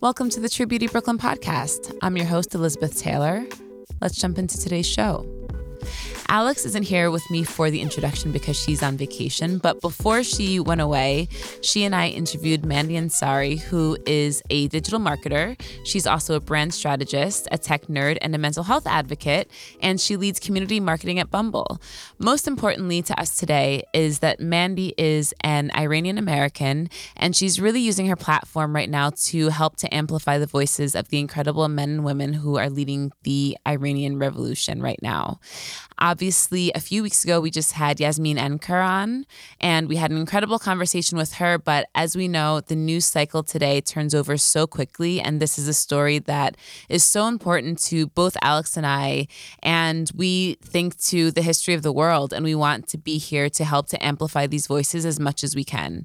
Welcome to the True Beauty Brooklyn podcast. I'm your host, Elizabeth Taylor. Let's jump into today's show. Alex isn't here with me for the introduction because she's on vacation, but before she went away, she and I interviewed Mandy Ansari, who is a digital marketer. She's also a brand strategist, a tech nerd, and a mental health advocate, and she leads community marketing at Bumble. Most importantly to us today is that Mandy is an Iranian American, and she's really using her platform right now to help to amplify the voices of the incredible men and women who are leading the Iranian revolution right now. Obviously, a few weeks ago, we just had Yasmin Enker on, and we had an incredible conversation with her. But as we know, the news cycle today turns over so quickly, and this is a story that is so important to both Alex and I. And we think to the history of the world, and we want to be here to help to amplify these voices as much as we can.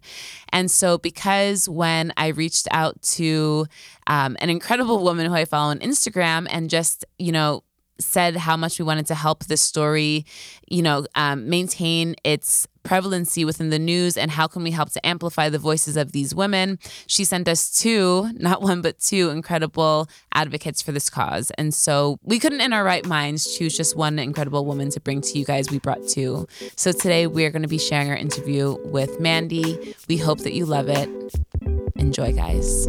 And so, because when I reached out to um, an incredible woman who I follow on Instagram and just, you know, said how much we wanted to help this story, you know, um, maintain its prevalency within the news and how can we help to amplify the voices of these women. She sent us two, not one, but two incredible advocates for this cause. And so we couldn't, in our right minds, choose just one incredible woman to bring to you guys. We brought two. So today we're going to be sharing our interview with Mandy. We hope that you love it. Enjoy, guys.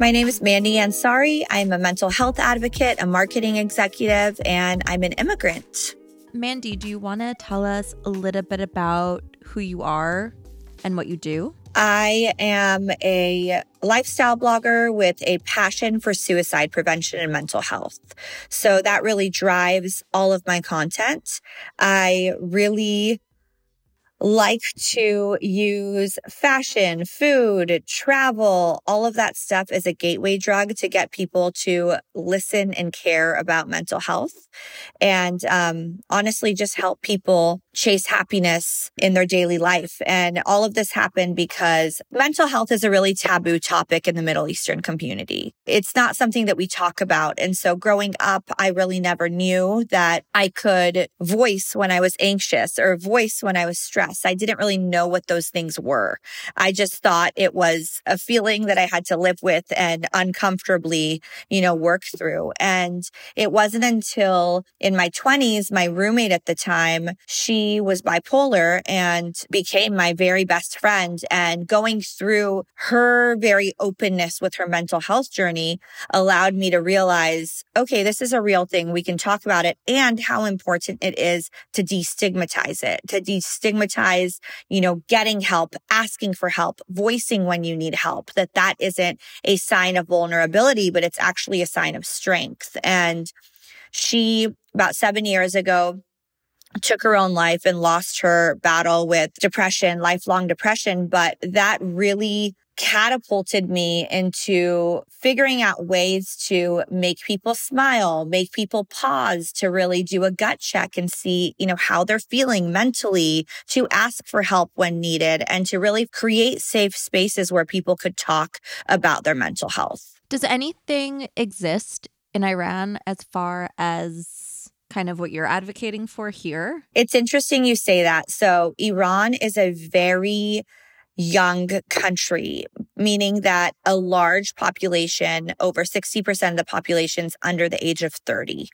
My name is Mandy Ansari. I'm a mental health advocate, a marketing executive, and I'm an immigrant. Mandy, do you want to tell us a little bit about who you are and what you do? I am a lifestyle blogger with a passion for suicide prevention and mental health. So that really drives all of my content. I really like to use fashion, food, travel, all of that stuff as a gateway drug to get people to listen and care about mental health. And um, honestly, just help people chase happiness in their daily life. And all of this happened because mental health is a really taboo topic in the Middle Eastern community. It's not something that we talk about. And so growing up, I really never knew that I could voice when I was anxious or voice when I was stressed. I didn't really know what those things were. I just thought it was a feeling that I had to live with and uncomfortably, you know, work through. And it wasn't until in my 20s, my roommate at the time, she was bipolar and became my very best friend. And going through her very openness with her mental health journey allowed me to realize, okay, this is a real thing. We can talk about it and how important it is to destigmatize it, to destigmatize, you know, getting help, asking for help, voicing when you need help, that that isn't a sign of vulnerability, but it's actually a sign of strength. And she, about seven years ago, took her own life and lost her battle with depression, lifelong depression. But that really catapulted me into figuring out ways to make people smile, make people pause, to really do a gut check and see, you know, how they're feeling mentally, to ask for help when needed, and to really create safe spaces where people could talk about their mental health. Does anything exist in Iran as far as kind of what you're advocating for here? It's interesting you say that. So, Iran is a very young country, meaning that a large population, over 60% of the population's under the age of 30.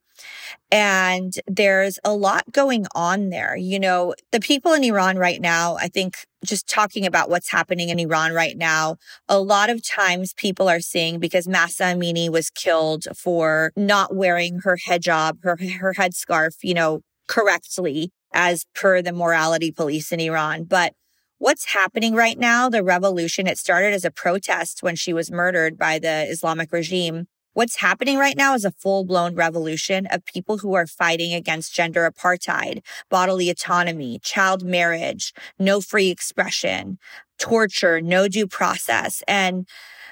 And there's a lot going on there. You know, the people in Iran right now, I think just talking about what's happening in Iran right now, a lot of times people are seeing because Mahsa Amini was killed for not wearing her hijab, her, her headscarf, you know, correctly as per the morality police in Iran. But what's happening right now, the revolution, it started as a protest when she was murdered by the Islamic regime. What's happening right now is a full blown revolution of people who are fighting against gender apartheid, bodily autonomy, child marriage, no free expression, torture, no due process. And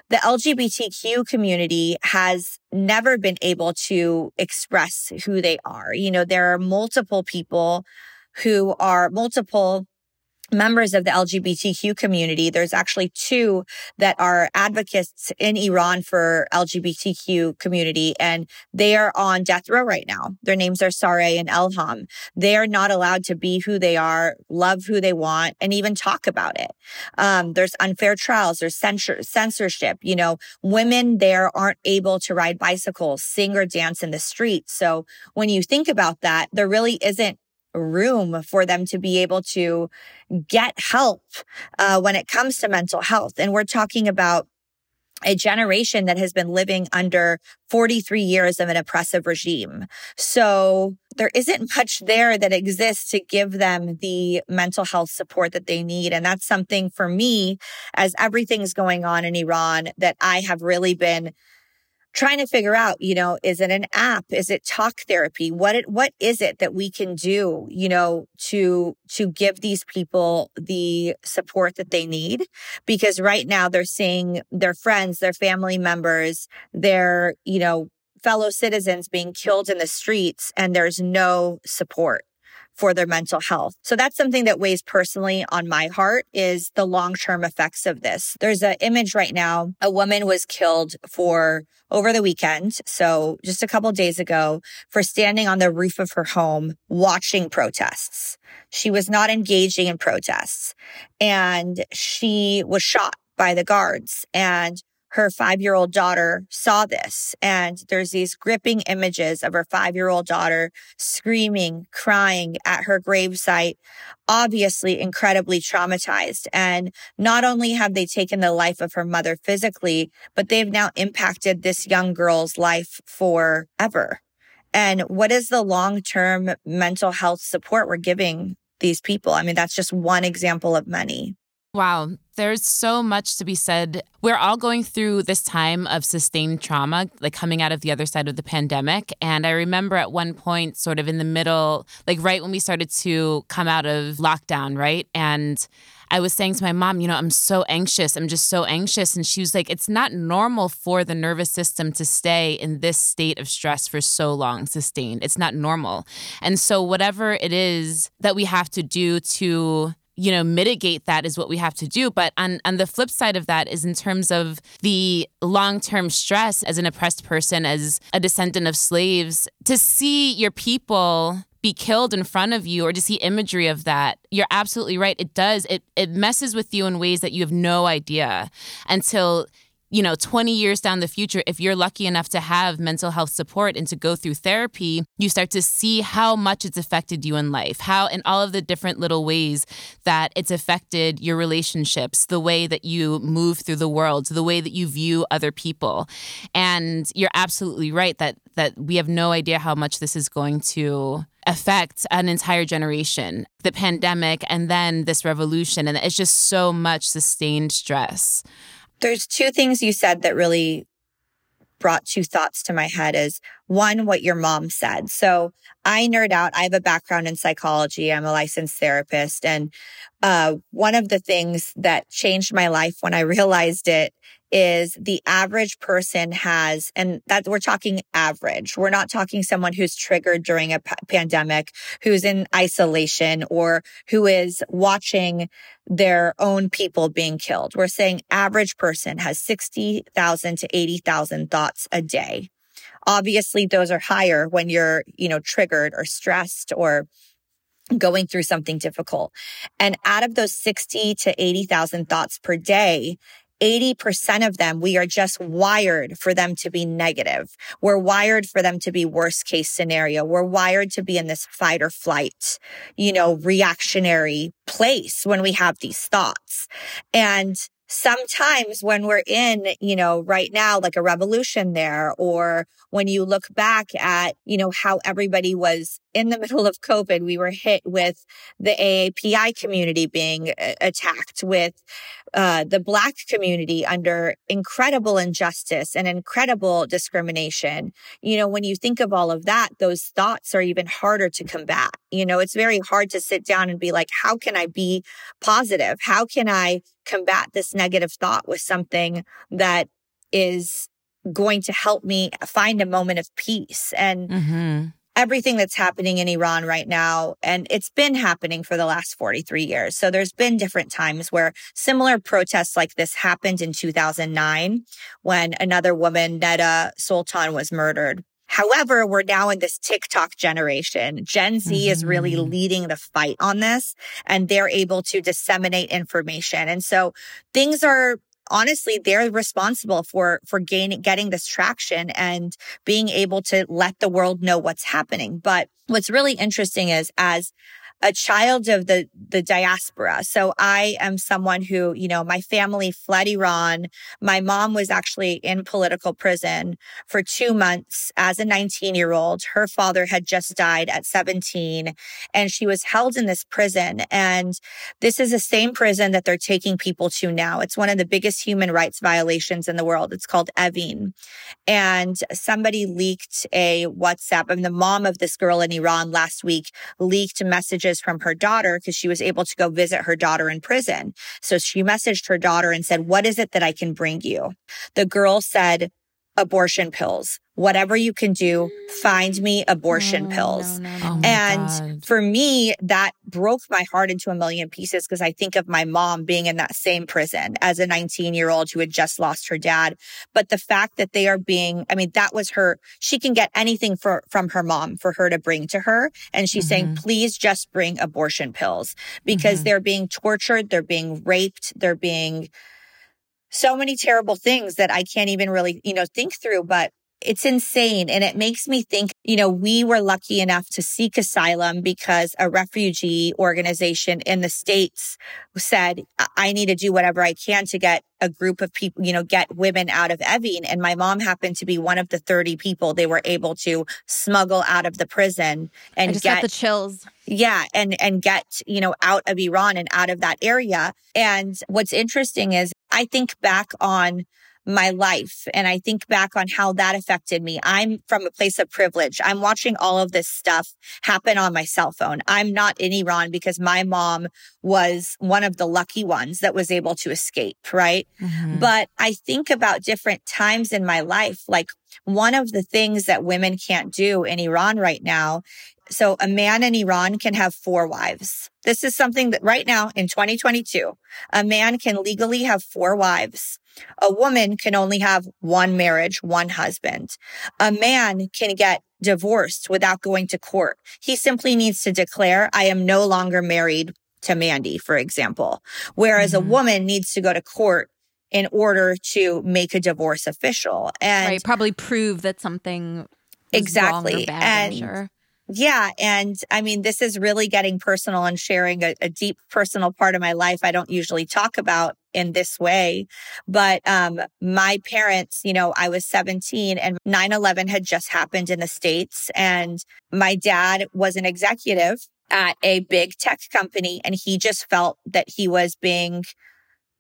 the LGBTQ community has never been able to express who they are. You know, there are multiple people who are multiple members of the LGBTQ community. There's actually two that are advocates in Iran for LGBTQ community, and they are on death row right now. Their names are Sareh and Elham. They are not allowed to be who they are, love who they want, and even talk about it. Um, there's unfair trials, there's censor- censorship. You know, women there aren't able to ride bicycles, sing or dance in the street. So when you think about that, there really isn't room for them to be able to get help uh, when it comes to mental health. And we're talking about a generation that has been living under 43 years of an oppressive regime. So there isn't much there that exists to give them the mental health support that they need. And that's something for me, as everything's going on in Iran, that I have really been trying to figure out, you know, is it an app? Is it talk therapy? What it, what is it that we can do, you know, to, to give these people the support that they need? Because right now they're seeing their friends, their family members, their, you know, fellow citizens being killed in the streets and there's no support for their mental health. So that's something that weighs personally on my heart is the long-term effects of this. There's an image right now. A woman was killed for over the weekend. So just a couple days ago for standing on the roof of her home watching protests. She was not engaging in protests and she was shot by the guards and her five year old daughter saw this. And there's these gripping images of her five year old daughter screaming, crying at her gravesite, obviously incredibly traumatized. And not only have they taken the life of her mother physically, but they've now impacted this young girl's life forever. And what is the long term mental health support we're giving these people? I mean, that's just one example of many. Wow, there's so much to be said. We're all going through this time of sustained trauma, like coming out of the other side of the pandemic. And I remember at one point, sort of in the middle, like right when we started to come out of lockdown, right? And I was saying to my mom, you know, I'm so anxious. I'm just so anxious. And she was like, it's not normal for the nervous system to stay in this state of stress for so long, sustained. It's not normal. And so, whatever it is that we have to do to you know mitigate that is what we have to do. But on on the flip side of that is in terms of the long-term stress as an oppressed person as a descendant of slaves to see your people be killed in front of you or to see imagery of that you're absolutely right. It does it it messes with you in ways that you have no idea until you know, 20 years down the future, if you're lucky enough to have mental health support and to go through therapy, you start to see how much it's affected you in life, how in all of the different little ways that it's affected your relationships, the way that you move through the world, the way that you view other people. And you're absolutely right that that we have no idea how much this is going to affect an entire generation. The pandemic and then this revolution and it's just so much sustained stress. There's two things you said that really brought two thoughts to my head is one, what your mom said. So I nerd out. I have a background in psychology. I'm a licensed therapist. And uh, one of the things that changed my life when I realized it is the average person has, and that we're talking average. We're not talking someone who's triggered during a p- pandemic, who's in isolation or who is watching their own people being killed. We're saying average person has 60,000 to 80,000 thoughts a day. Obviously, those are higher when you're, you know, triggered or stressed or going through something difficult. And out of those 60 to 80,000 thoughts per day, 80% of them, we are just wired for them to be negative. We're wired for them to be worst case scenario. We're wired to be in this fight or flight, you know, reactionary place when we have these thoughts. And sometimes when we're in, you know, right now, like a revolution there, or when you look back at, you know, how everybody was in the middle of COVID, we were hit with the AAPI community being uh, attacked, with uh, the Black community under incredible injustice and incredible discrimination. You know, when you think of all of that, those thoughts are even harder to combat. You know, it's very hard to sit down and be like, how can I be positive? How can I combat this negative thought with something that is going to help me find a moment of peace? And mm-hmm everything that's happening in Iran right now. And it's been happening for the last 43 years. So there's been different times where similar protests like this happened in 2009 when another woman, Neda Soltan, was murdered. However, we're now in this TikTok generation. Gen Z mm-hmm. is really mm-hmm. leading the fight on this and they're able to disseminate information. And so things are honestly they're responsible for for gaining getting this traction and being able to let the world know what's happening but what's really interesting is as a child of the the diaspora. So I am someone who, you know, my family fled Iran. My mom was actually in political prison for 2 months as a 19-year-old. Her father had just died at 17 and she was held in this prison and this is the same prison that they're taking people to now. It's one of the biggest human rights violations in the world. It's called Evin. And somebody leaked a WhatsApp and the mom of this girl in Iran last week leaked messages messages from her daughter because she was able to go visit her daughter in prison. So she messaged her daughter and said, What is it that I can bring you? The girl said, Abortion pills whatever you can do, find me abortion oh, pills. No, no, no. Oh and God. for me, that broke my heart into a million pieces because I think of my mom being in that same prison as a 19 year old who had just lost her dad. But the fact that they are being, I mean, that was her, she can get anything for, from her mom for her to bring to her. And she's mm-hmm. saying, please just bring abortion pills because mm-hmm. they're being tortured. They're being raped. They're being, so many terrible things that I can't even really, you know, think through. But it's insane. And it makes me think, you know, we were lucky enough to seek asylum because a refugee organization in the States said, I need to do whatever I can to get a group of people, you know, get women out of Evin. And my mom happened to be one of the 30 people they were able to smuggle out of the prison and get the chills. Yeah. And, and get, you know, out of Iran and out of that area. And what's interesting is I think back on my life. And I think back on how that affected me. I'm from a place of privilege. I'm watching all of this stuff happen on my cell phone. I'm not in Iran because my mom was one of the lucky ones that was able to escape, right? Mm-hmm. But I think about different times in my life. Like one of the things that women can't do in Iran right now so a man in Iran can have four wives. This is something that right now in 2022, a man can legally have four wives. A woman can only have one marriage, one husband. A man can get divorced without going to court. He simply needs to declare, I am no longer married to Mandy, for example. Whereas mm-hmm. a woman needs to go to court in order to make a divorce official and right, probably prove that something exactly bad, and sure. Yeah. And I mean, this is really getting personal and sharing a, a, deep personal part of my life I don't usually talk about in this way. But um, my parents, you know, I was 17 and 9 11 had just happened in the States. And my dad was an executive at a big tech company. And he just felt that he was being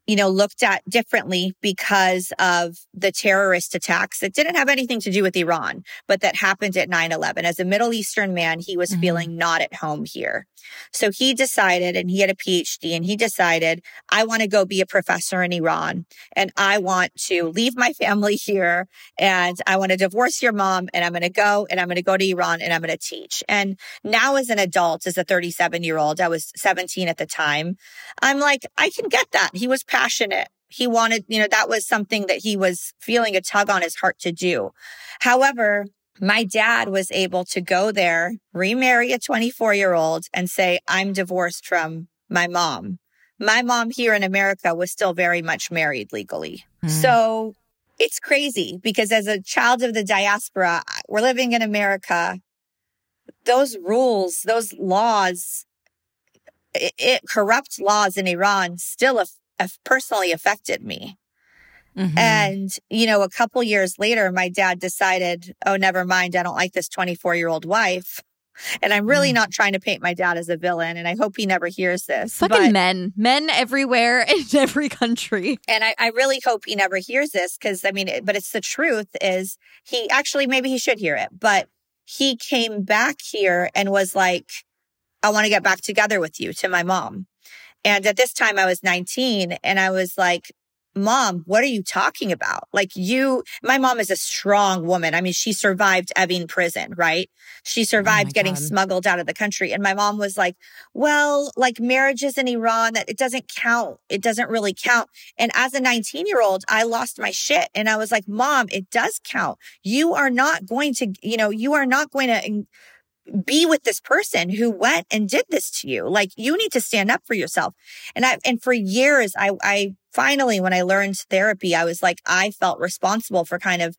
you know, looked at differently because of the terrorist attacks that didn't have anything to do with Iran, but that happened at 9 11. As a Middle Eastern man, he was mm-hmm. feeling not at home here. So he decided, and he had a PhD, and he decided, I want to go be a professor in Iran and I want to leave my family here and I want to divorce your mom and I'm going to go and I'm going to go to Iran and I'm going to teach. And now, as an adult, as a 37 year old, I was 17 at the time, I'm like, I can get that. He was passionate. He wanted, you know, that was something that he was feeling a tug on his heart to do. However, my dad was able to go there, remarry a 24 year old and say, I'm divorced from my mom. My mom here in America was still very much married legally. Mm. So it's crazy because as a child of the diaspora, we're living in America. Those rules, those laws, it, it corrupt laws in Iran still personally affected me. Mhm. And, you know, a couple years later, my dad decided, oh, never mind. I don't like this 24 year old wife. And I'm really Mm. not trying to paint my dad as a villain. And I hope he never hears this. Fucking but- men, men everywhere in every country. and I, I really hope he never hears this because I mean, it, but it's the truth is he actually, maybe he should hear it, but he came back here and was like, I want to get back together with you to my mom. And at this time I was 19 and I was like, Mom, what are you talking about? Like you, my mom is a strong woman. I mean, she survived Evin prison, right? She oh survived getting God. smuggled out of the country. And my mom was like, well, like marriages in Iran, that it doesn't count. It doesn't really count. And as a 19 year old, I lost my shit. And I was like, Mom, it does count. You are not going to, you know, you are not going to be with this person who went and did this to you. Like you need to stand up for yourself. And I, and for years, I, I finally, when I learned therapy, I was like, I felt responsible for kind of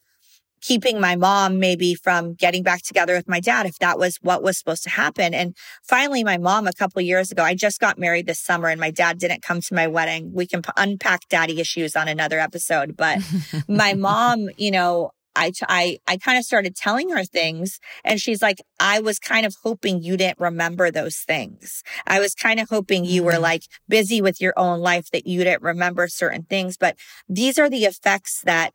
keeping my mom maybe from getting back together with my dad if that was what was supposed to happen. And finally, my mom a couple of years ago, I just got married this summer and my dad didn't come to my wedding. We can p- unpack daddy issues on another episode, but my mom, you know, I, t- I, I kind of started telling her things and she's like, I was kind of hoping you didn't remember those things. I was kind of hoping you were Mhm. like busy with your own life that you didn't remember certain things. But these are the effects that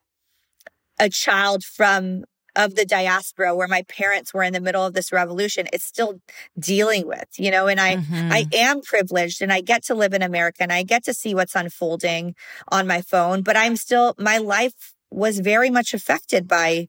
a child from of the diaspora where my parents were in the middle of this revolution is still dealing with, you know, and I, Mhm. I am privileged and I get to live in America and I get to see what's unfolding on my phone, but I'm still, my life was very much affected by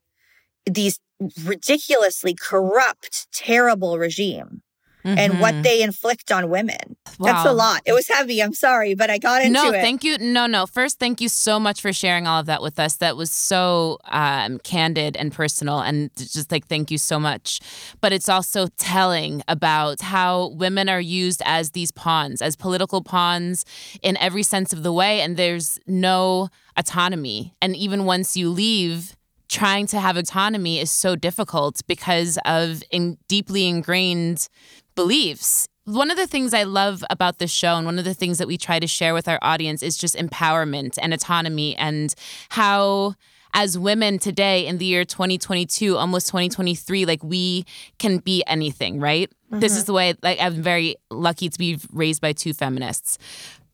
these ridiculously corrupt, terrible regime and what Mhm. they inflict on women. That's a lot. It was heavy. I'm sorry, but I got into no, it. No, thank you. No, no. First, thank you so much for sharing all of that with us. That was so um, candid and personal, and just like thank you so much. But it's also telling about how women are used as these pawns, as political pawns in every sense of the way, and there's no autonomy. And even once you leave. Trying to have autonomy is so difficult because of in deeply ingrained beliefs. One of the things I love about this show, and one of the things that we try to share with our audience, is just empowerment and autonomy, and how, as women today in the year 2022, almost 2023, like we can be anything, right? This is mm-hmm. the way, like, I'm very lucky to be raised by two feminists.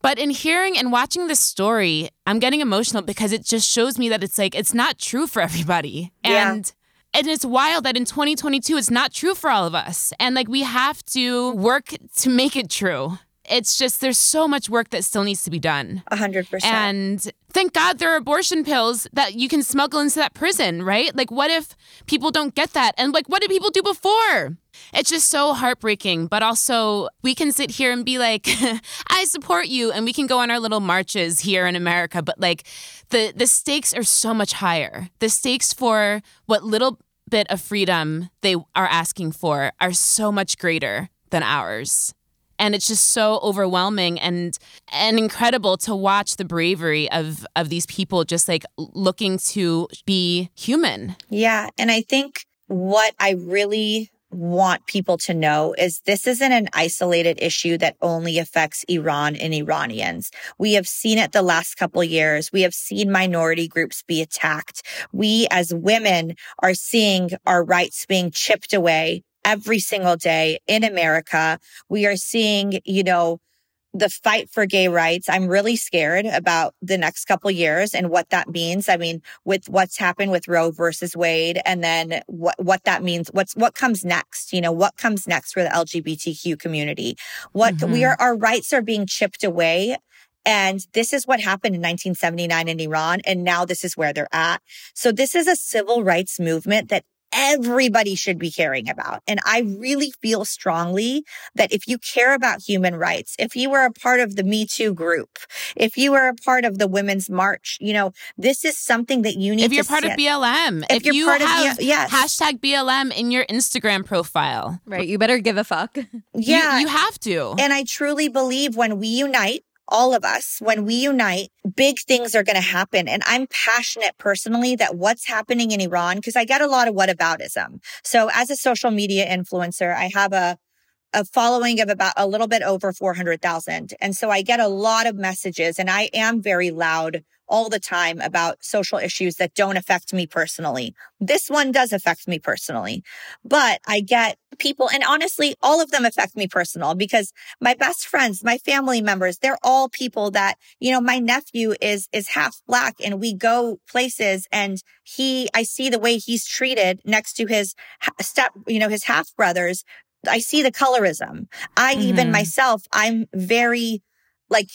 But in hearing and watching this story, I'm getting emotional because it just shows me that it's like, it's not true for everybody. Yeah. And and it's wild that in 2022 it's not true for all of us. And like we have to work to make it true it's just there's so much work that still needs to be done. A hundred percent. and thank god there are abortion pills that you can smuggle into that prison right? Like what if people don't get that? And like what did people do before? It's just so heartbreaking. But also we can sit here and be like i support you and we can go on our little marches here in america. But like the the stakes are so much higher. The stakes for what little bit of freedom they are asking for are so much greater than ours and it's just so overwhelming and and incredible to watch the bravery of of these people just like looking to be human Yeah. And I think what I really want people to know is this isn't an isolated issue that only affects Iran and Iranians. We have seen it the last couple years. We have seen minority groups be attacked. We as women are seeing our rights being chipped away every single day in America. We are seeing, you know, the fight for gay rights. I'm really scared about the next couple years and what that means. I mean, with what's happened with Roe versus Wade and then what, what that means, what's, what comes next, you know, what comes next for the LGBTQ community? What we Mhm. are, our rights are being chipped away. And this is what happened in 1979 in Iran. And now this is where they're at. So this is a civil rights movement that everybody should be caring about. And I really feel strongly that if you care about human rights, if you were a part of the Me Too group, if you were a part of the Women's March, you know, this is something that you need to if you're to part of BLM If you're you part have B- yes. hashtag BLM in your Instagram profile Right. You better give a fuck. You- yeah. you, have to And I truly believe when we unite, all of us, when we unite, big things are going to happen. And I'm passionate personally that what's happening in Iran, because I get a lot of whataboutism. So as a social media influencer, I have a a following of about a little bit over 400,000. And so I get a lot of messages and I am very loud all the time about social issues that don't affect me personally. This one does affect me personally, but I get people and honestly, all of them affect me personal because my best friends, my family members, they're all people that, you know, my nephew is, is half black and we go places and he, I see the way he's treated next to his step, you know, his half brothers I see the colorism. I mm-hmm. even myself, I'm very like,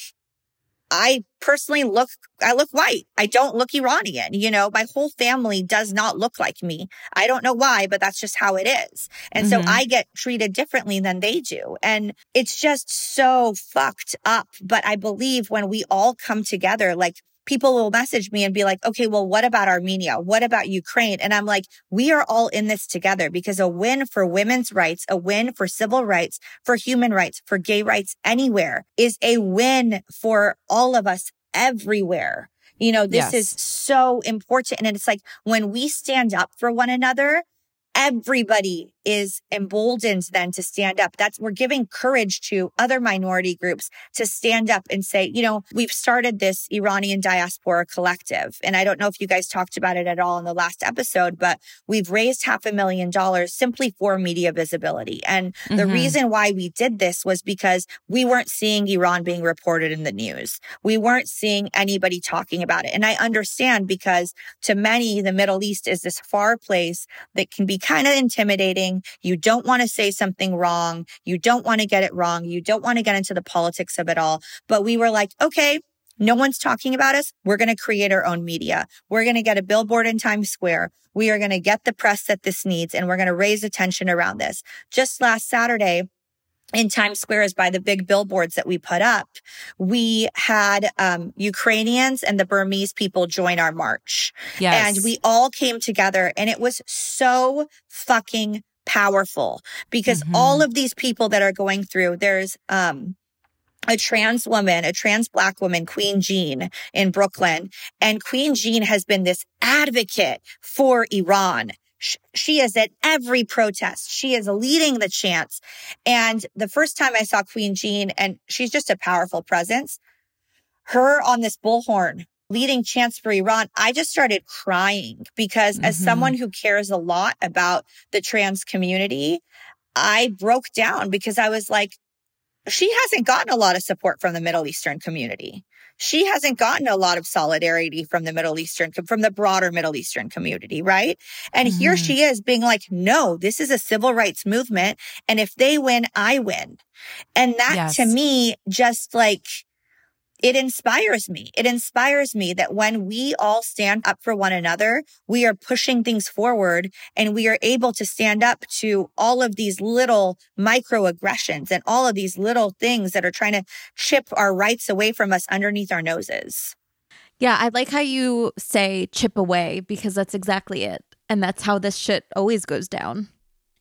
I personally look, I look white. I don't look Iranian. You know, my whole family does not look like me. I don't know why, but that's just how it is. And mm-hmm. so I get treated differently than they do. And it's just so fucked up. But I believe when we all come together, like people will message me and be like, okay, well, what about Armenia? What about Ukraine? And I'm like, we are all in this together because a win for women's rights, a win for civil rights, for human rights, for gay rights anywhere is a win for all of us everywhere. You know, this yes. is so important. And it's like when we stand up for one another, everybody is emboldened then to stand up. That's we're giving courage to other minority groups to stand up and say, you know, we've started this Iranian diaspora collective. And I don't know if you guys talked about it at all in the last episode, but we've raised half a million dollars simply for media visibility. And mm-hmm. the reason why we did this was because we weren't seeing Iran being reported in the news. We weren't seeing anybody talking about it. And I understand because to many, the Middle East is this far place that can be kind of intimidating you don't want to say something wrong. You don't want to get it wrong. You don't want to get into the politics of it all. But we were like, okay, no one's talking about us. We're going to create our own media. We're going to get a billboard in Times Square. We are going to get the press that this needs and we're going to raise attention around this. Just last Saturday, in Times Square is by the big billboards that we put up. We had um, Ukrainians and the Burmese people join our march. Yes. And we all came together and it was so fucking powerful because mm-hmm. all of these people that are going through, there's, um, a trans woman, a trans black woman, Qween Jean in Brooklyn. And Qween Jean has been this advocate for Iran. She is at every protest. She is leading the chants. And the first time I saw Qween Jean, and she's just a powerful presence, her on this bullhorn leading chants for Iran, I just started crying because mm-hmm. as someone who cares a lot about the trans community, I broke down because I was like, she hasn't gotten a lot of support from the Middle Eastern community. She hasn't gotten a lot of solidarity from the Middle Eastern, from the broader Middle Eastern community, right? And mm-hmm. here she is being like, no, this is a civil rights movement. And if they win, I win. And that yes. to me, just like, it inspires me. It inspires me that when we all stand up for one another, we are pushing things forward and we are able to stand up to all of these little microaggressions and all of these little things that are trying to chip our rights away from us underneath our noses. Yeah, I like how you say chip away because that's exactly it. And that's how this shit always goes down.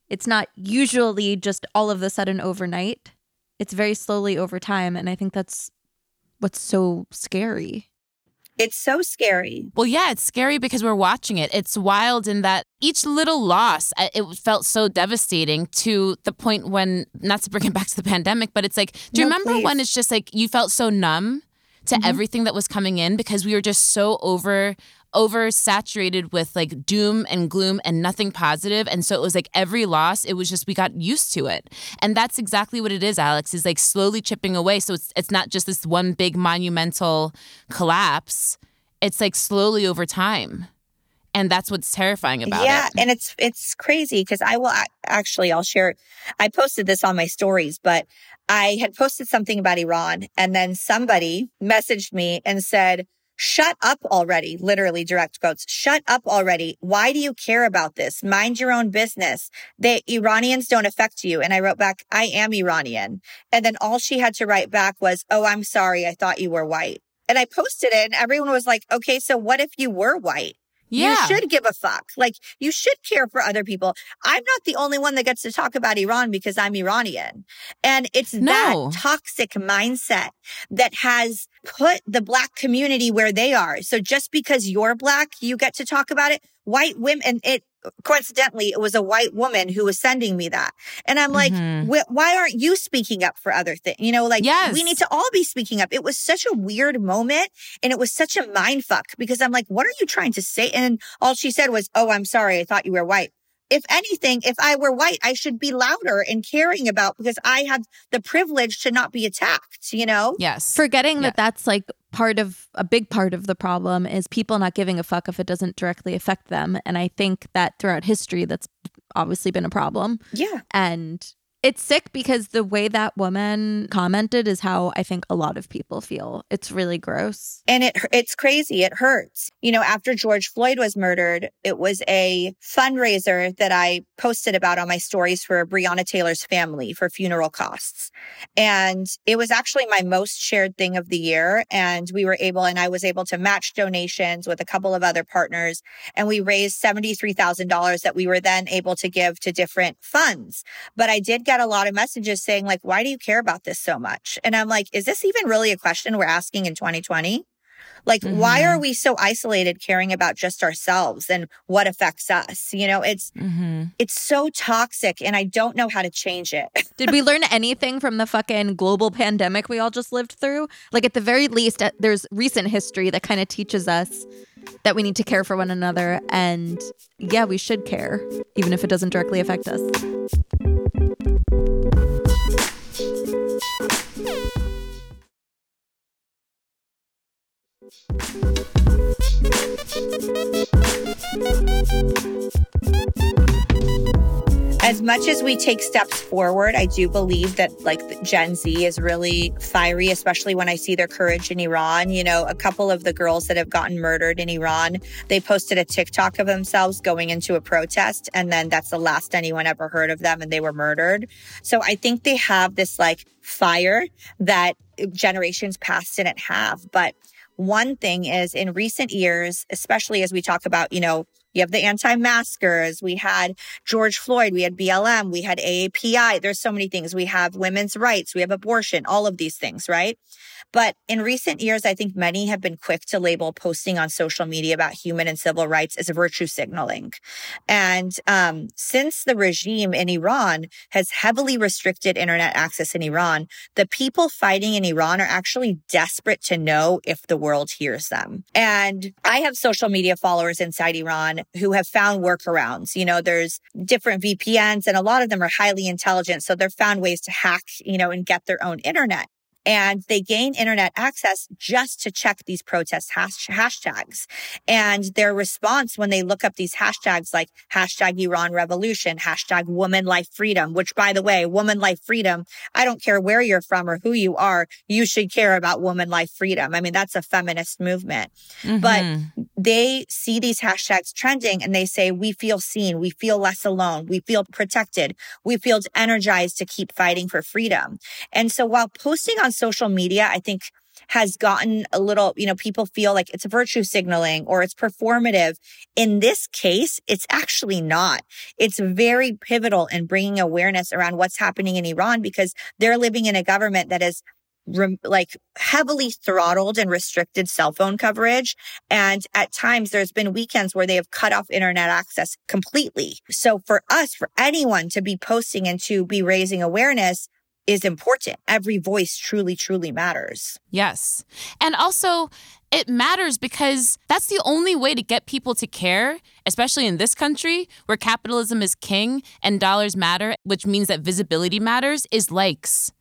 It's not usually just all of a sudden overnight. It's very slowly over time. And I think that's what's so scary. It's so scary. Well, yeah, it's scary because we're watching it. It's wild in that each little loss, it felt so devastating to the point when, not to bring it back to the pandemic, but it's like, do you remember please. when it's just like you felt so numb to mm-hmm. everything that was coming in because we were just so over oversaturated with like doom and gloom and nothing positive and so it was like every loss it was just we got used to it and that's exactly what it is alex is like slowly chipping away so it's it's not just this one big monumental collapse it's like slowly over time and that's what's terrifying about yeah, it. Yeah, and it's it's crazy because I will actually I'll share. I posted this on my stories, but I had posted something about Iran, and then somebody messaged me and said, Shut up already. Literally direct quotes. Shut up already. Why do you care about this? Mind your own business. The Iranians don't affect you. And I wrote back, I am Iranian. And then all she had to write back was, Oh, I'm sorry. I thought you were white. And I posted it and everyone was like, okay, so what if you were white? Yeah. You should give a fuck. Like you should care for other people. I'm not the only one that gets to talk about Iran because I'm Iranian. And it's no. that toxic mindset that has put the black community where they are. So just because you're black, you get to talk about it. White women, and it coincidentally, it was a white woman who was sending me that. And I'm like, Mhm. Why aren't you speaking up for other things? You know, like Yes. we need to all be speaking up. It was such a weird moment and it was such a mind fuck because I'm like, what are you trying to say? And all she said was, oh, I'm sorry. I thought you were white. If anything, if I were white, I should be louder and caring about because I have the privilege to not be attacked, you know? Yes. Forgetting Yeah. that that's like part of a big part of the problem is people not giving a fuck if it doesn't directly affect them. And I think that throughout history, that's obviously been a problem. Yeah. And it's sick because the way that woman commented is how I think a lot of people feel. It's really gross. and it it's crazy. It hurts. You know after george floyd was murdered it was a fundraiser that i posted about on my stories for breonna taylor's family for funeral costs. And it was actually my most shared thing of the year. And we were able and i was able to match donations with a couple of other partners. And we raised $73000 that we were then able to give to different funds. But i did get a lot of messages saying like why do you care about this so much and i'm like is this even really a question we're asking in 2020 like, why are we so isolated caring about just ourselves and what affects us? You know, it's hmm it's so toxic and I don't know how to change it. Did we learn anything from the fucking global pandemic we all just lived through? Like, at the very least, uh, there's recent history that kind of teaches us that we need to care for one another. And yeah, we should care, even if it doesn't directly affect us. As much as we take steps forward, I do believe that like Gen Z is really fiery, especially when I see their courage in Iran. You know, a couple of the girls that have gotten murdered in Iran, they posted a TikTok of themselves going into a protest. And then that's the last anyone ever heard of them and they were murdered. So I think they have this like fire that generations past didn't have. But one thing is in recent years, especially as we talk about, you know, you have the anti-maskers. We had George Floyd. We had BLM. We had AAPI. There's so many things. We have women's rights. We have abortion, all of these things, right? But in recent years, I think many have been quick to label posting on social media about human and civil rights as virtue signaling. And um, since the regime in Iran has heavily restricted internet access in Iran, the people fighting in Iran are actually desperate to know if the world hears them. And I have social media followers inside Iran who have found workarounds. You know, there's different VPNs and a lot of them are highly intelligent. So they've found ways to hack, you know, and get their own internet. And they gain internet access just to check these protest hash- hashtags. And their response when they look up these hashtags like hashtag Iran revolution, hashtag woman life freedom, which by the way, woman life freedom, I don't care where you're from or who you are, you should care about woman life freedom. I mean, that's a feminist movement. But Mhm. they see these hashtags trending and they say, we feel seen. We feel less alone. We feel protected. We feel energized to keep fighting for freedom. And so while posting on social media, I think has gotten a little, you know, people feel like it's virtue signaling or it's performative. In this case, it's actually not. It's very pivotal in bringing awareness around what's happening in Iran because they're living in a government that is rem- like heavily throttled and restricted cell phone coverage. And at times there's been weekends where they have cut off internet access completely. So for us, for anyone to be posting and to be raising awareness is important. Every voice truly, truly matters. Yes. And also, it matters because that's the only way to get people to care, especially in this country where capitalism is king and dollars matter, which means that visibility matters, is likes.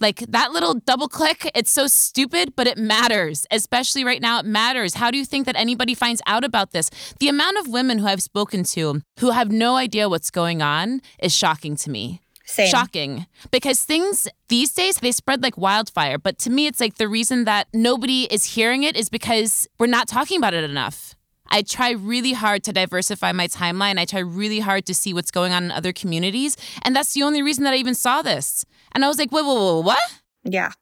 Like that little double click, it's so stupid, but it matters. Especially right now, it matters. How do you think that anybody finds out about this? The amount of women who I've spoken to who have no idea what's going on is shocking to me. Same. Shocking. Because things these days, they spread like wildfire. But to me, it's like the reason that nobody is hearing it is because we're not talking about it enough. I try really hard to diversify my timeline. I try really hard to see what's going on in other communities. And that's the only reason that I even saw this. And I was like, whoa, whoa, whoa, what? Yeah.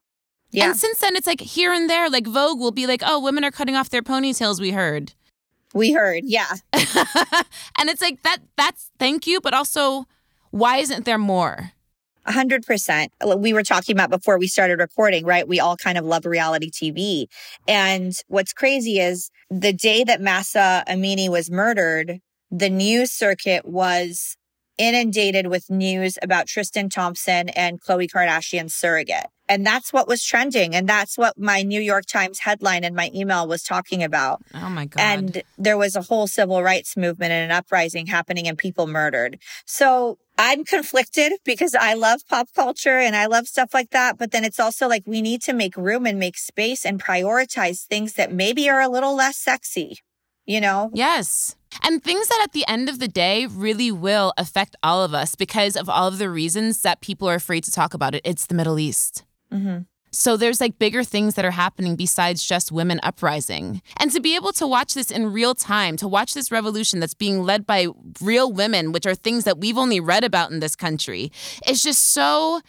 Yeah. And since then, it's like here and there, like Vogue will be like, oh, women are cutting off their ponytails, we heard. we heard. Yeah. and it's like, that. that's thank you, but also, why isn't there more? A hundred percent. We were talking about before we started recording, right? We all kind of love reality TV. And what's crazy is the day that Mahsa Amini was murdered, the news circuit was inundated with news about Tristan Thompson and Khloe Kardashian's surrogate. And that's what was trending. And that's what my New York Times headline and my email was talking about. Oh my God. And there was a whole civil rights movement and an uprising happening and people murdered. So I'm conflicted because I love pop culture and I love stuff like that. But then it's also like we need to make room and make space and prioritize things that maybe are a little less sexy, you know? Yes. And things that at the end of the day really will affect all of us because of all of the reasons that people are afraid to talk about it. It's the Middle East. Mm-hmm. So there's like bigger things that are happening besides just women uprising. And to be able to watch this in real time, to watch this revolution that's being led by real women, which are things that we've only read about in this country, is just so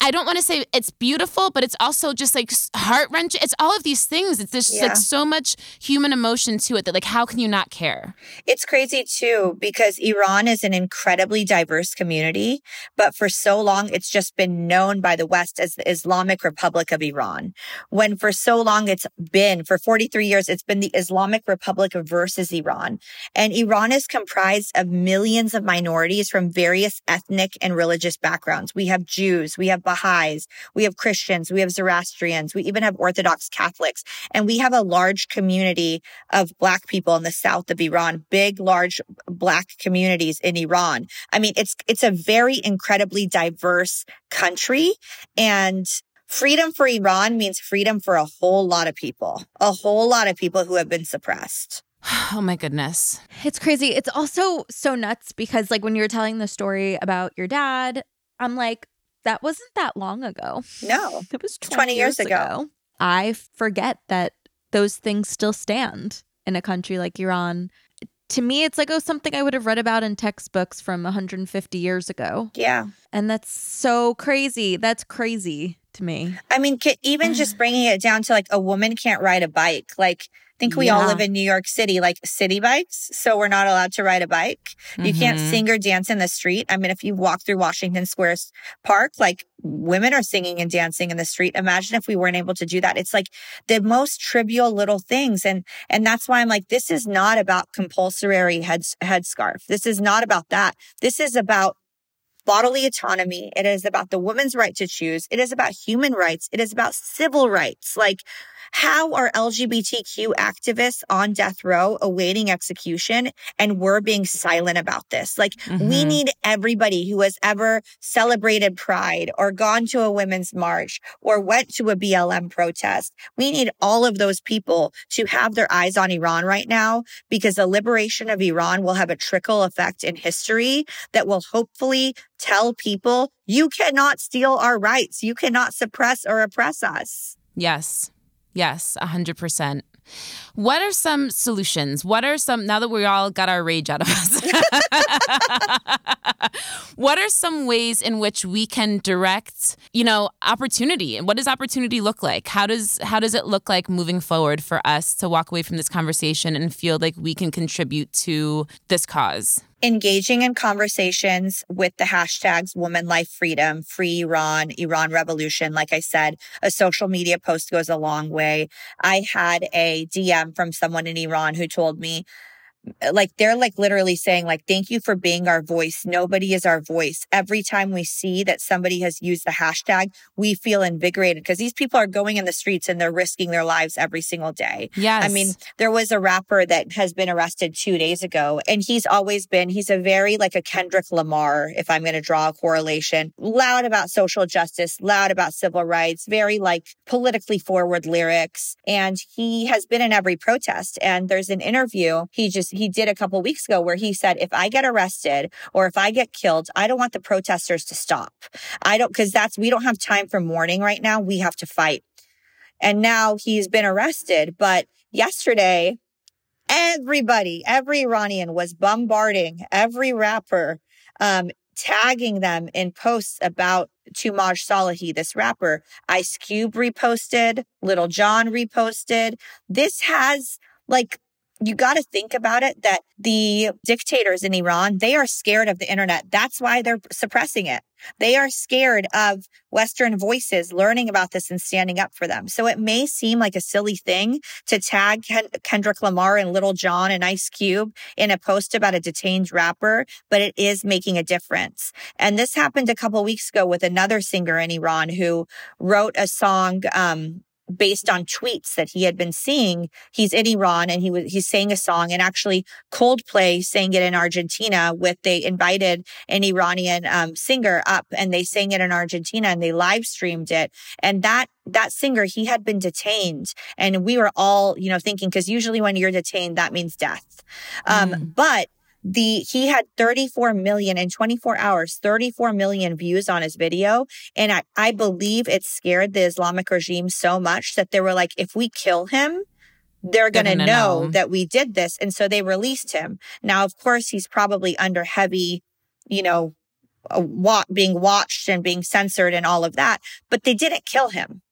I don't want to say it's beautiful, but it's also just like heart wrenching. It's all of these things. It's just Yeah. like so much human emotion to it that like how can you not care? It's crazy too, because Iran is an incredibly diverse community, but for so long, it's just been known by the West as the Islamic Republic of Iran. When for so long, it's been, for 43 years, it's been the Islamic Republic versus Iran. And Iran is comprised of millions of minorities from various ethnic and religious backgrounds. We have Jews, we have Baha'is, we have Christians, we have Zoroastrians, we even have Orthodox Catholics, and we have a large community of black people in the south of Iran, big, large black communities in Iran. I mean, it's, it's a very incredibly diverse country and freedom for Iran means freedom for a whole lot of people, a whole lot of people who have been suppressed. Oh my goodness. It's crazy. It's also so nuts because, like, when you were telling the story about your dad, I'm like, that wasn't that long ago. No. It was 20, 20 years ago. I forget that those things still stand in a country like Iran. To me, it's like, oh, something I would have read about in textbooks from 150 years ago. Yeah. And that's so crazy. That's crazy to me. I mean, even just bringing it down to like a woman can't ride a bike. Like, I think we all live in New York City, like Citi Bikes. So we're not allowed to ride a bike. You can't Mhm. sing or dance in the street. I mean, if you walk through Washington Square Park, like women are singing and dancing in the street. Imagine if we weren't able to do that. It's like the most trivial little things. And, and that's why I'm like, this is not about compulsory head, headscarf. This is not about that. This is about bodily autonomy. It is about the woman's right to choose. It is about human rights. It is about civil rights. Like, how are LGBTQ activists on death row awaiting execution and we're being silent about this? Like, we Mhm. need everybody who has ever celebrated pride or gone to a women's march or went to a BLM protest. We need all of those people to have their eyes on Iran right now because the liberation of Iran will have a trickle effect in history that will hopefully tell people you cannot steal our rights. You cannot suppress or oppress us. Yes. Yes, 100%. What are some solutions? What are some, now that we all got our rage out of us, what are some ways in which we can direct, you know, opportunity? And what does opportunity look like? How does, how does it look like moving forward for us to walk away from this conversation and feel like we can contribute to this cause? Engaging in conversations with the hashtags woman life freedom free iran iran revolution. Like i said a social media post goes a long way. I had a dm from someone in iran who told me Uh, like they're like literally saying like thank you for being our voice nobody is our voice every time we see that somebody has used the hashtag we feel invigorated because these people are going in the streets and they're risking their lives every single day Yes. I mean, there was a rapper that has been arrested two days ago, and he's always been, he's a very like a Kendrick Lamar, if I'm going to draw a correlation, loud about social justice, loud about civil rights, very like politically forward lyrics. And he has been in every protest. And there's an interview he just, he did a couple weeks ago where he said, if I get arrested or if I get killed, I don't want the protesters to stop. I don't, cause that's, we don't have time for mourning right now. We have to fight. And now he's been arrested. But yesterday, everybody, every Iranian was bombarding every rapper, um, tagging them in posts about Toomaj Salehi, this rapper. Ice Cube reposted, Lil Jon reposted. This has like you got to think about it that the dictators in Iran, they are scared of the internet. That's why they're suppressing it. They are scared of Western voices learning about this and standing up for them. So it may seem like a silly thing to tag Ken- Kendrick Lamar and Lil Jon and Ice Cube in a post about a detained rapper, but it is making a difference. And this happened a couple weeks ago with another singer in Iran who wrote a song, um, based on tweets that he had been seeing. He's in Iran and he was he's saying a song and actually Coldplay sang it in Argentina with they invited an Iranian um, singer up and they sang it in Argentina and they live streamed it and that that singer he had been detained and we were all you know thinking because usually when you're detained that means death um, mm. but the he had 34 million in 24 hours 34 million views on his video. And I, I believe it scared the islamic regime so much that they were like if we kill him they're going to know, know. that we did this. And so they released him. Now of course he's probably under heavy you know uh, wa- being watched and being censored and all of that but they didn't kill him.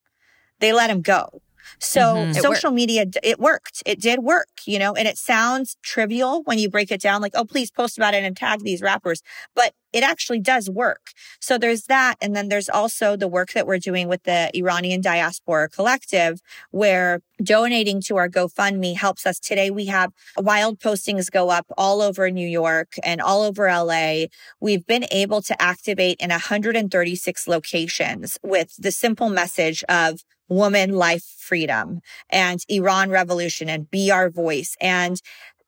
They let him go so mm-hmm. social media, it worked. It did work, you know, and it sounds trivial when you break it down like, oh, please post about it and tag these rappers. But it actually does work. So there's that. And then there's also the work that we're doing with the Iranian Diaspora Collective, where donating to our GoFundMe helps us. Today we have wild postings go up all over New York and all over LA. We've been able to activate in 136 locations with the simple message of woman, life, freedom and Iran revolution and be our voice. And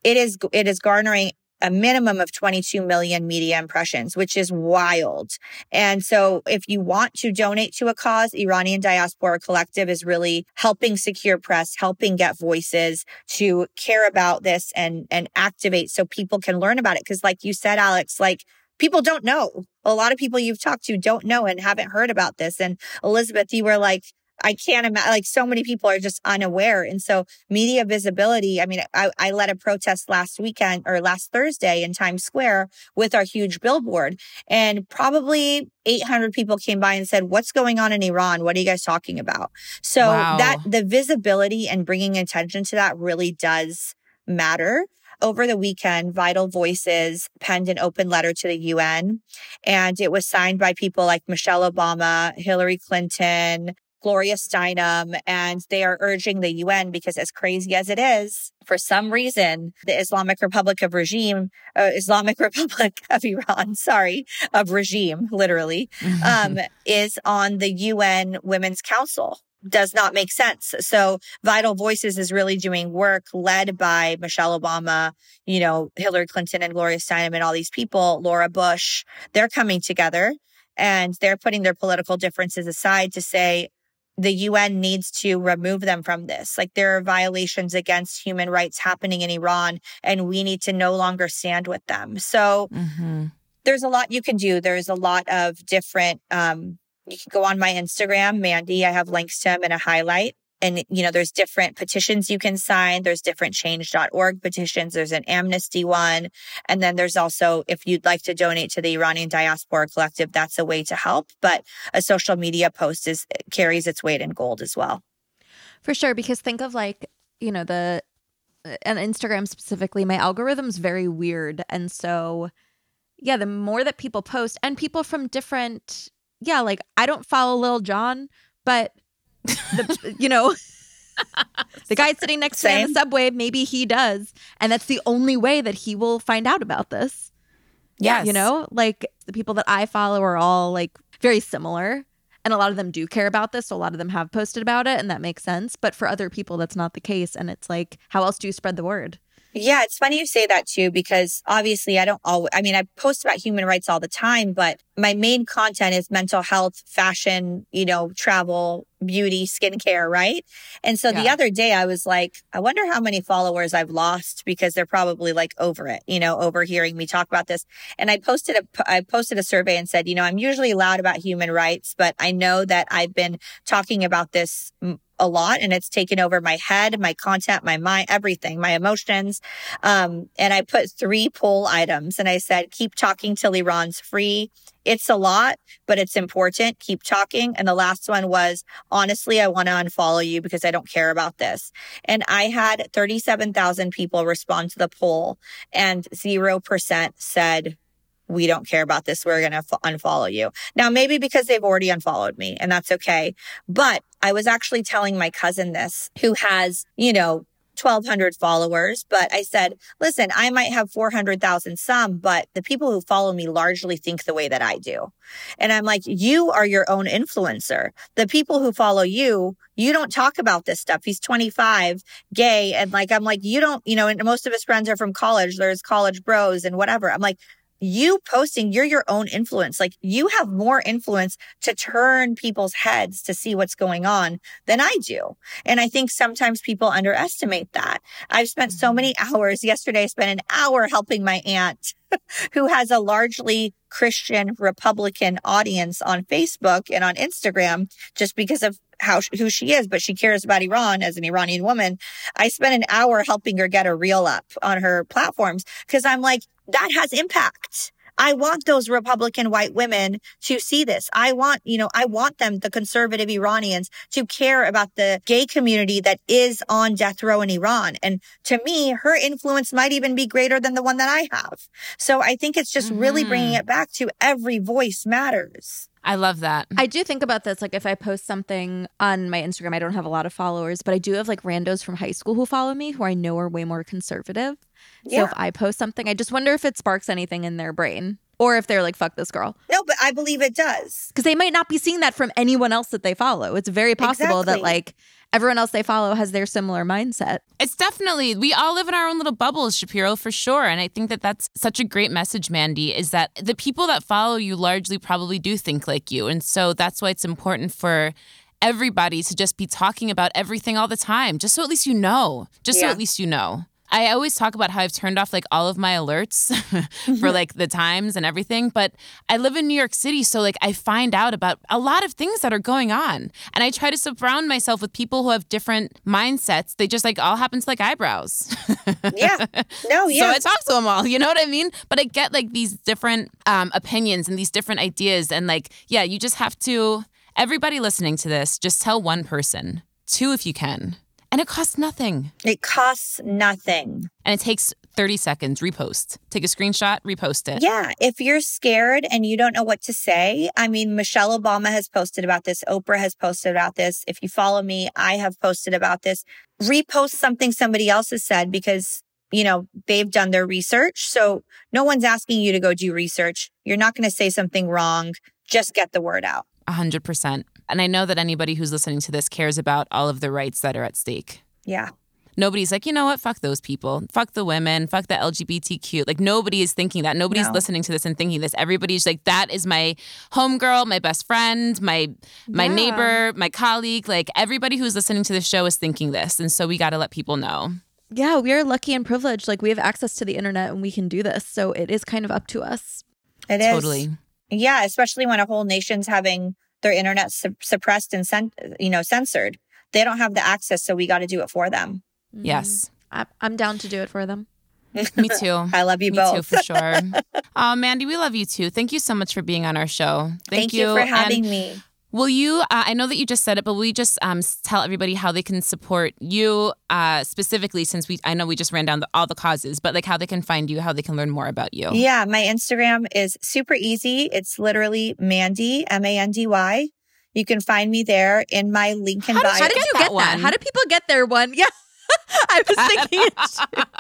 it is, it is garnering a minimum of 22 million media impressions, which is wild. And so if you want to donate to a cause, Iranian Diaspora Collective is really helping secure press, helping get voices to care about this and, and activate so people can learn about it. Cause like you said, Alex, like people don't know. A lot of people you've talked to don't know and haven't heard about this. And Elizabeth, you were like, I can't imagine, like so many people are just unaware. And so media visibility, I mean, I, I led a protest last weekend or last Thursday in Times Square with our huge billboard and probably 800 people came by and said, what's going on in Iran? What are you guys talking about? So wow. that the visibility and bringing attention to that really does matter. Over the weekend, Vital Voices penned an open letter to the UN and it was signed by people like Michelle Obama, Hillary Clinton, Gloria Steinem, and they are urging the UN because, as crazy as it is, for some reason, the Islamic Republic of regime, uh, Islamic Republic of Iran, sorry, of regime, literally, um, is on the UN Women's Council does not make sense. So Vital Voices is really doing work led by Michelle Obama, you know, Hillary Clinton and Gloria Steinem and all these people, Laura Bush. They're coming together and they're putting their political differences aside to say, the UN needs to remove them from this. Like there are violations against human rights happening in Iran, and we need to no longer stand with them. So mm-hmm. there's a lot you can do. There's a lot of different. Um, you can go on my Instagram, Mandy. I have links to them in a highlight and you know there's different petitions you can sign. There's different change.org petitions. There's an amnesty one. And then there's also if you'd like to donate to the iranian diaspora collective that's a way to help. But a social media post is carries its weight in gold as well. For sure because think of like you know the uh, and instagram specifically my algorithm's very weird. And so yeah the more that people post and people from different yeah like i don't follow Lil Jon but the, you know, the guy sitting next Same. to me in the subway, maybe he does. And that's the only way that he will find out about this. Yeah. You know, like the people that I follow are all like very similar. And a lot of them do care about this. So a lot of them have posted about it, and that makes sense. But for other people, that's not the case. And it's like, how else do you spread the word? Yeah, it's funny you say that too, because obviously I don't always, I mean, I post about human rights all the time, but my main content is mental health, fashion, you know, travel, beauty, skincare, right? And so yeah. the other day I was like, I wonder how many followers I've lost because they're probably like over it, you know, overhearing me talk about this. And I posted a, I posted a survey and said, you know, I'm usually loud about human rights, but I know that I've been talking about this a lot and it's taken over my head, my content, my mind, everything, my emotions. Um, and I put three poll items and I said, keep talking till Iran's free. It's a lot, but it's important. Keep talking. And the last one was, honestly, I want to unfollow you because I don't care about this. And I had 37,000 people respond to the poll and 0% said, we don't care about this. We're going to f- unfollow you. Now, maybe because they've already unfollowed me and that's okay. But I was actually telling my cousin this who has, you know, 1200 followers, but I said, listen, I might have 400,000 some, but the people who follow me largely think the way that I do. And I'm like, you are your own influencer. The people who follow you, you don't talk about this stuff. He's 25, gay. And like, I'm like, you don't, you know, and most of his friends are from college. There's college bros and whatever. I'm like, you posting, you're your own influence. Like you have more influence to turn people's heads to see what's going on than I do. And I think sometimes people underestimate that. I've spent so many mm-hmm. hours yesterday, I spent an hour helping my aunt who has a largely Christian Republican audience on Facebook and on Instagram just because of how who she is, but she cares about Iran as an Iranian woman. I spent an hour helping her get a reel up on her platforms because I'm like, that has impact. I want those Republican white women to see this. I want, you know, I want them, the conservative Iranians, to care about the gay community that is on death row in Iran. And to me, her influence might even be greater than the one that I have. So I think it's just mm-hmm. really bringing mm-hmm. it back to every voice matters. I love that. I do think about this. Like, if I post something on my Instagram, I don't have a lot of followers, but I do have like randos from high school who follow me who I know are way more conservative. Yeah. So if I post something, I just wonder if it sparks anything in their brain or if they're like, fuck this girl. No, but I believe it does. Because they might not be seeing that from anyone else that they follow. It's very possible exactly. that like everyone else they follow has their similar mindset. It's definitely, we all live in our own little bubbles, Shapiro, for sure. And I think that that's such a great message, Mandy, is that the people that follow you largely probably do think like you. And so that's why it's important for everybody to just be talking about everything all the time, just so at least you know, just yeah. so at least you know. I always talk about how I've turned off like all of my alerts for like the times and everything, but I live in New York City, so like I find out about a lot of things that are going on. And I try to surround myself with people who have different mindsets. They just like all happen to like eyebrows. yeah. No, yeah. So I talk to them all, you know what I mean? But I get like these different um, opinions and these different ideas. And like, yeah, you just have to, everybody listening to this, just tell one person, two if you can and it costs nothing. It costs nothing. And it takes 30 seconds, repost. Take a screenshot, repost it. Yeah. If you're scared and you don't know what to say, I mean, Michelle Obama has posted about this. Oprah has posted about this. If you follow me, I have posted about this. Repost something somebody else has said because, you know, they've done their research. So no one's asking you to go do research. You're not going to say something wrong. Just get the word out. A hundred percent. And I know that anybody who's listening to this cares about all of the rights that are at stake. Yeah. Nobody's like, you know what? Fuck those people. Fuck the women. Fuck the LGBTQ. Like nobody is thinking that. Nobody's no. listening to this and thinking this. Everybody's like, that is my homegirl, my best friend, my my yeah. neighbor, my colleague. Like everybody who's listening to the show is thinking this. And so we got to let people know. Yeah, we are lucky and privileged. Like we have access to the internet and we can do this. So it is kind of up to us. It is. Totally. Yeah, especially when a whole nation's having their internet su- suppressed and sent, you know censored. They don't have the access, so we got to do it for them. Mm-hmm. Yes, I- I'm down to do it for them. Me too. I love you Me both. too, for sure. oh, Mandy, we love you too. Thank you so much for being on our show. Thank, Thank you. you. for having and me. Will you? Uh, I know that you just said it, but will you just um, tell everybody how they can support you uh, specifically? Since we, I know we just ran down the, all the causes, but like how they can find you, how they can learn more about you. Yeah, my Instagram is super easy. It's literally Mandy M A N D Y. You can find me there in my link in how bio. Did, how did you get that? One? How do people get their one? Yeah. I was thinking it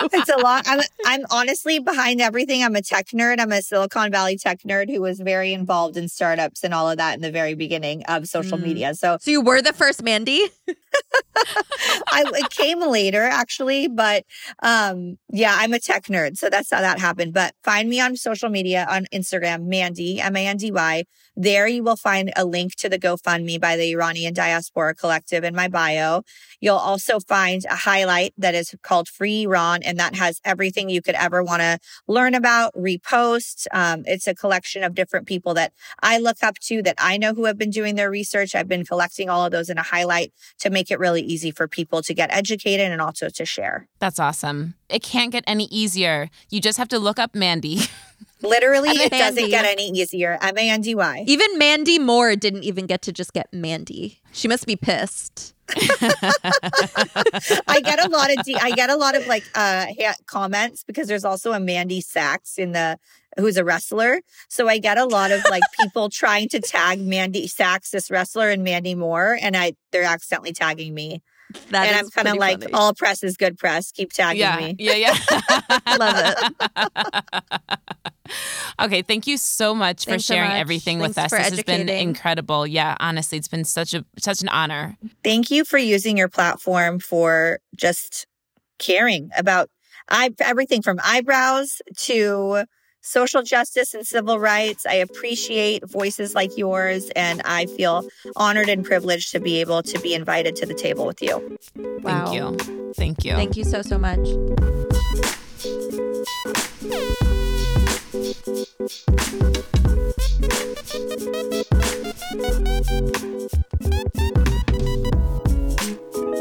it's a long. I'm, I'm honestly behind everything. I'm a tech nerd. I'm a Silicon Valley tech nerd who was very involved in startups and all of that in the very beginning of social mm. media. So, so you were the first Mandy. I it came later actually, but um, yeah, I'm a tech nerd, so that's how that happened. But find me on social media on Instagram, Mandy M A N D Y. There you will find a link to the GoFundMe by the Iranian Diaspora Collective in my bio. You'll also find a highlight that is called Free Iran, and that has everything you could ever want to learn about, repost. Um, it's a collection of different people that I look up to that I know who have been doing their research. I've been collecting all of those in a highlight to make it really easy for people to get educated and also to share. That's awesome. It can't get any easier. You just have to look up Mandy. Literally, it doesn't get any easier. M A N D Y. Even Mandy Moore didn't even get to just get Mandy. She must be pissed. I get a lot of D- I get a lot of like uh ha- comments because there's also a Mandy Sachs in the who's a wrestler. So I get a lot of like people trying to tag Mandy Sachs, this wrestler, and Mandy Moore, and I they're accidentally tagging me. That and I'm kind of like, funny. all press is good press. Keep tagging yeah, me. yeah, yeah. I love it. okay, thank you so much for Thanks so sharing much. everything Thanks with us. for This has been incredible. Yeah, honestly, it's been such a such an honor. Thank you for using your platform for just caring about I, everything from eyebrows to social justice and civil rights. I appreciate voices like yours, and I feel honored and privileged to be able to be invited to the table with you. Wow. Thank you. Thank you. Thank you so, so much.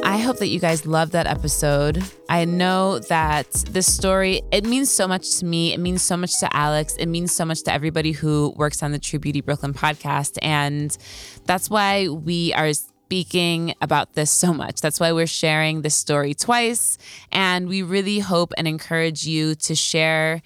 I hope that you guys loved that episode. I know that this story, it means so much to me. It means so much to Alex. It means so much to everybody who works on the True Beauty Brooklyn podcast. And that's why we are speaking about this so much. That's why we're sharing this story twice. And we really hope and encourage you to share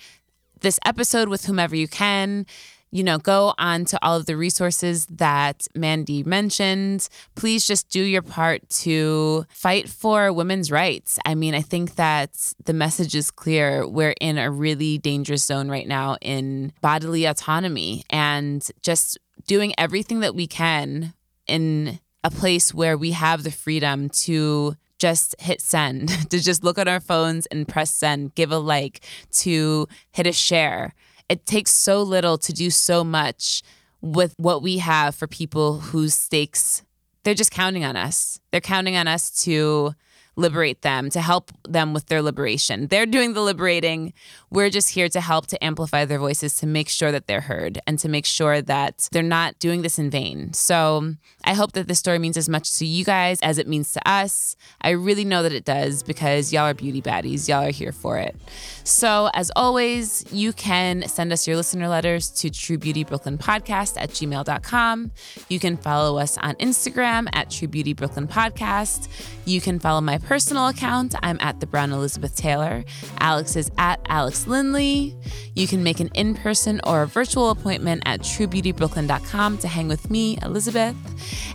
this episode with whomever you can you know, go on to all of the resources that Mandy mentioned. Please just do your part to fight for women's rights. I mean, I think that the message is clear. We're in a really dangerous zone right now in bodily autonomy and just doing everything that we can in a place where we have the freedom to just hit send, to just look at our phones and press send, give a like, to hit a share it takes so little to do so much with what we have for people whose stakes they're just counting on us. They're counting on us to liberate them, to help them with their liberation. They're doing the liberating. We're just here to help to amplify their voices, to make sure that they're heard, and to make sure that they're not doing this in vain. So I hope that this story means as much to you guys as it means to us. I really know that it does because y'all are beauty baddies. Y'all are here for it. So as always, you can send us your listener letters to truebeautybrooklynpodcast at gmail.com. You can follow us on Instagram at True Beauty Brooklyn Podcast. You can follow my personal account. I'm at the Brown Elizabeth Taylor. Alex is at Alex Lindley. You can make an in person or a virtual appointment at truebeautybrooklyn.com to hang with me, Elizabeth.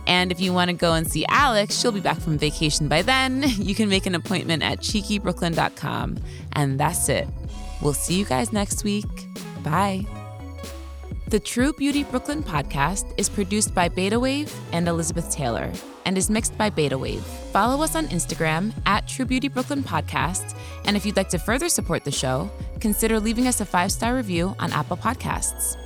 And if you want to go and see Alex, she'll be back from vacation by then. You can make an appointment at cheekybrooklyn.com. And that's it. We'll see you guys next week. Bye. The True Beauty Brooklyn podcast is produced by Beta Wave and Elizabeth Taylor and is mixed by Beta Wave. Follow us on Instagram at True Beauty Brooklyn Podcast. And if you'd like to further support the show, consider leaving us a five star review on Apple Podcasts.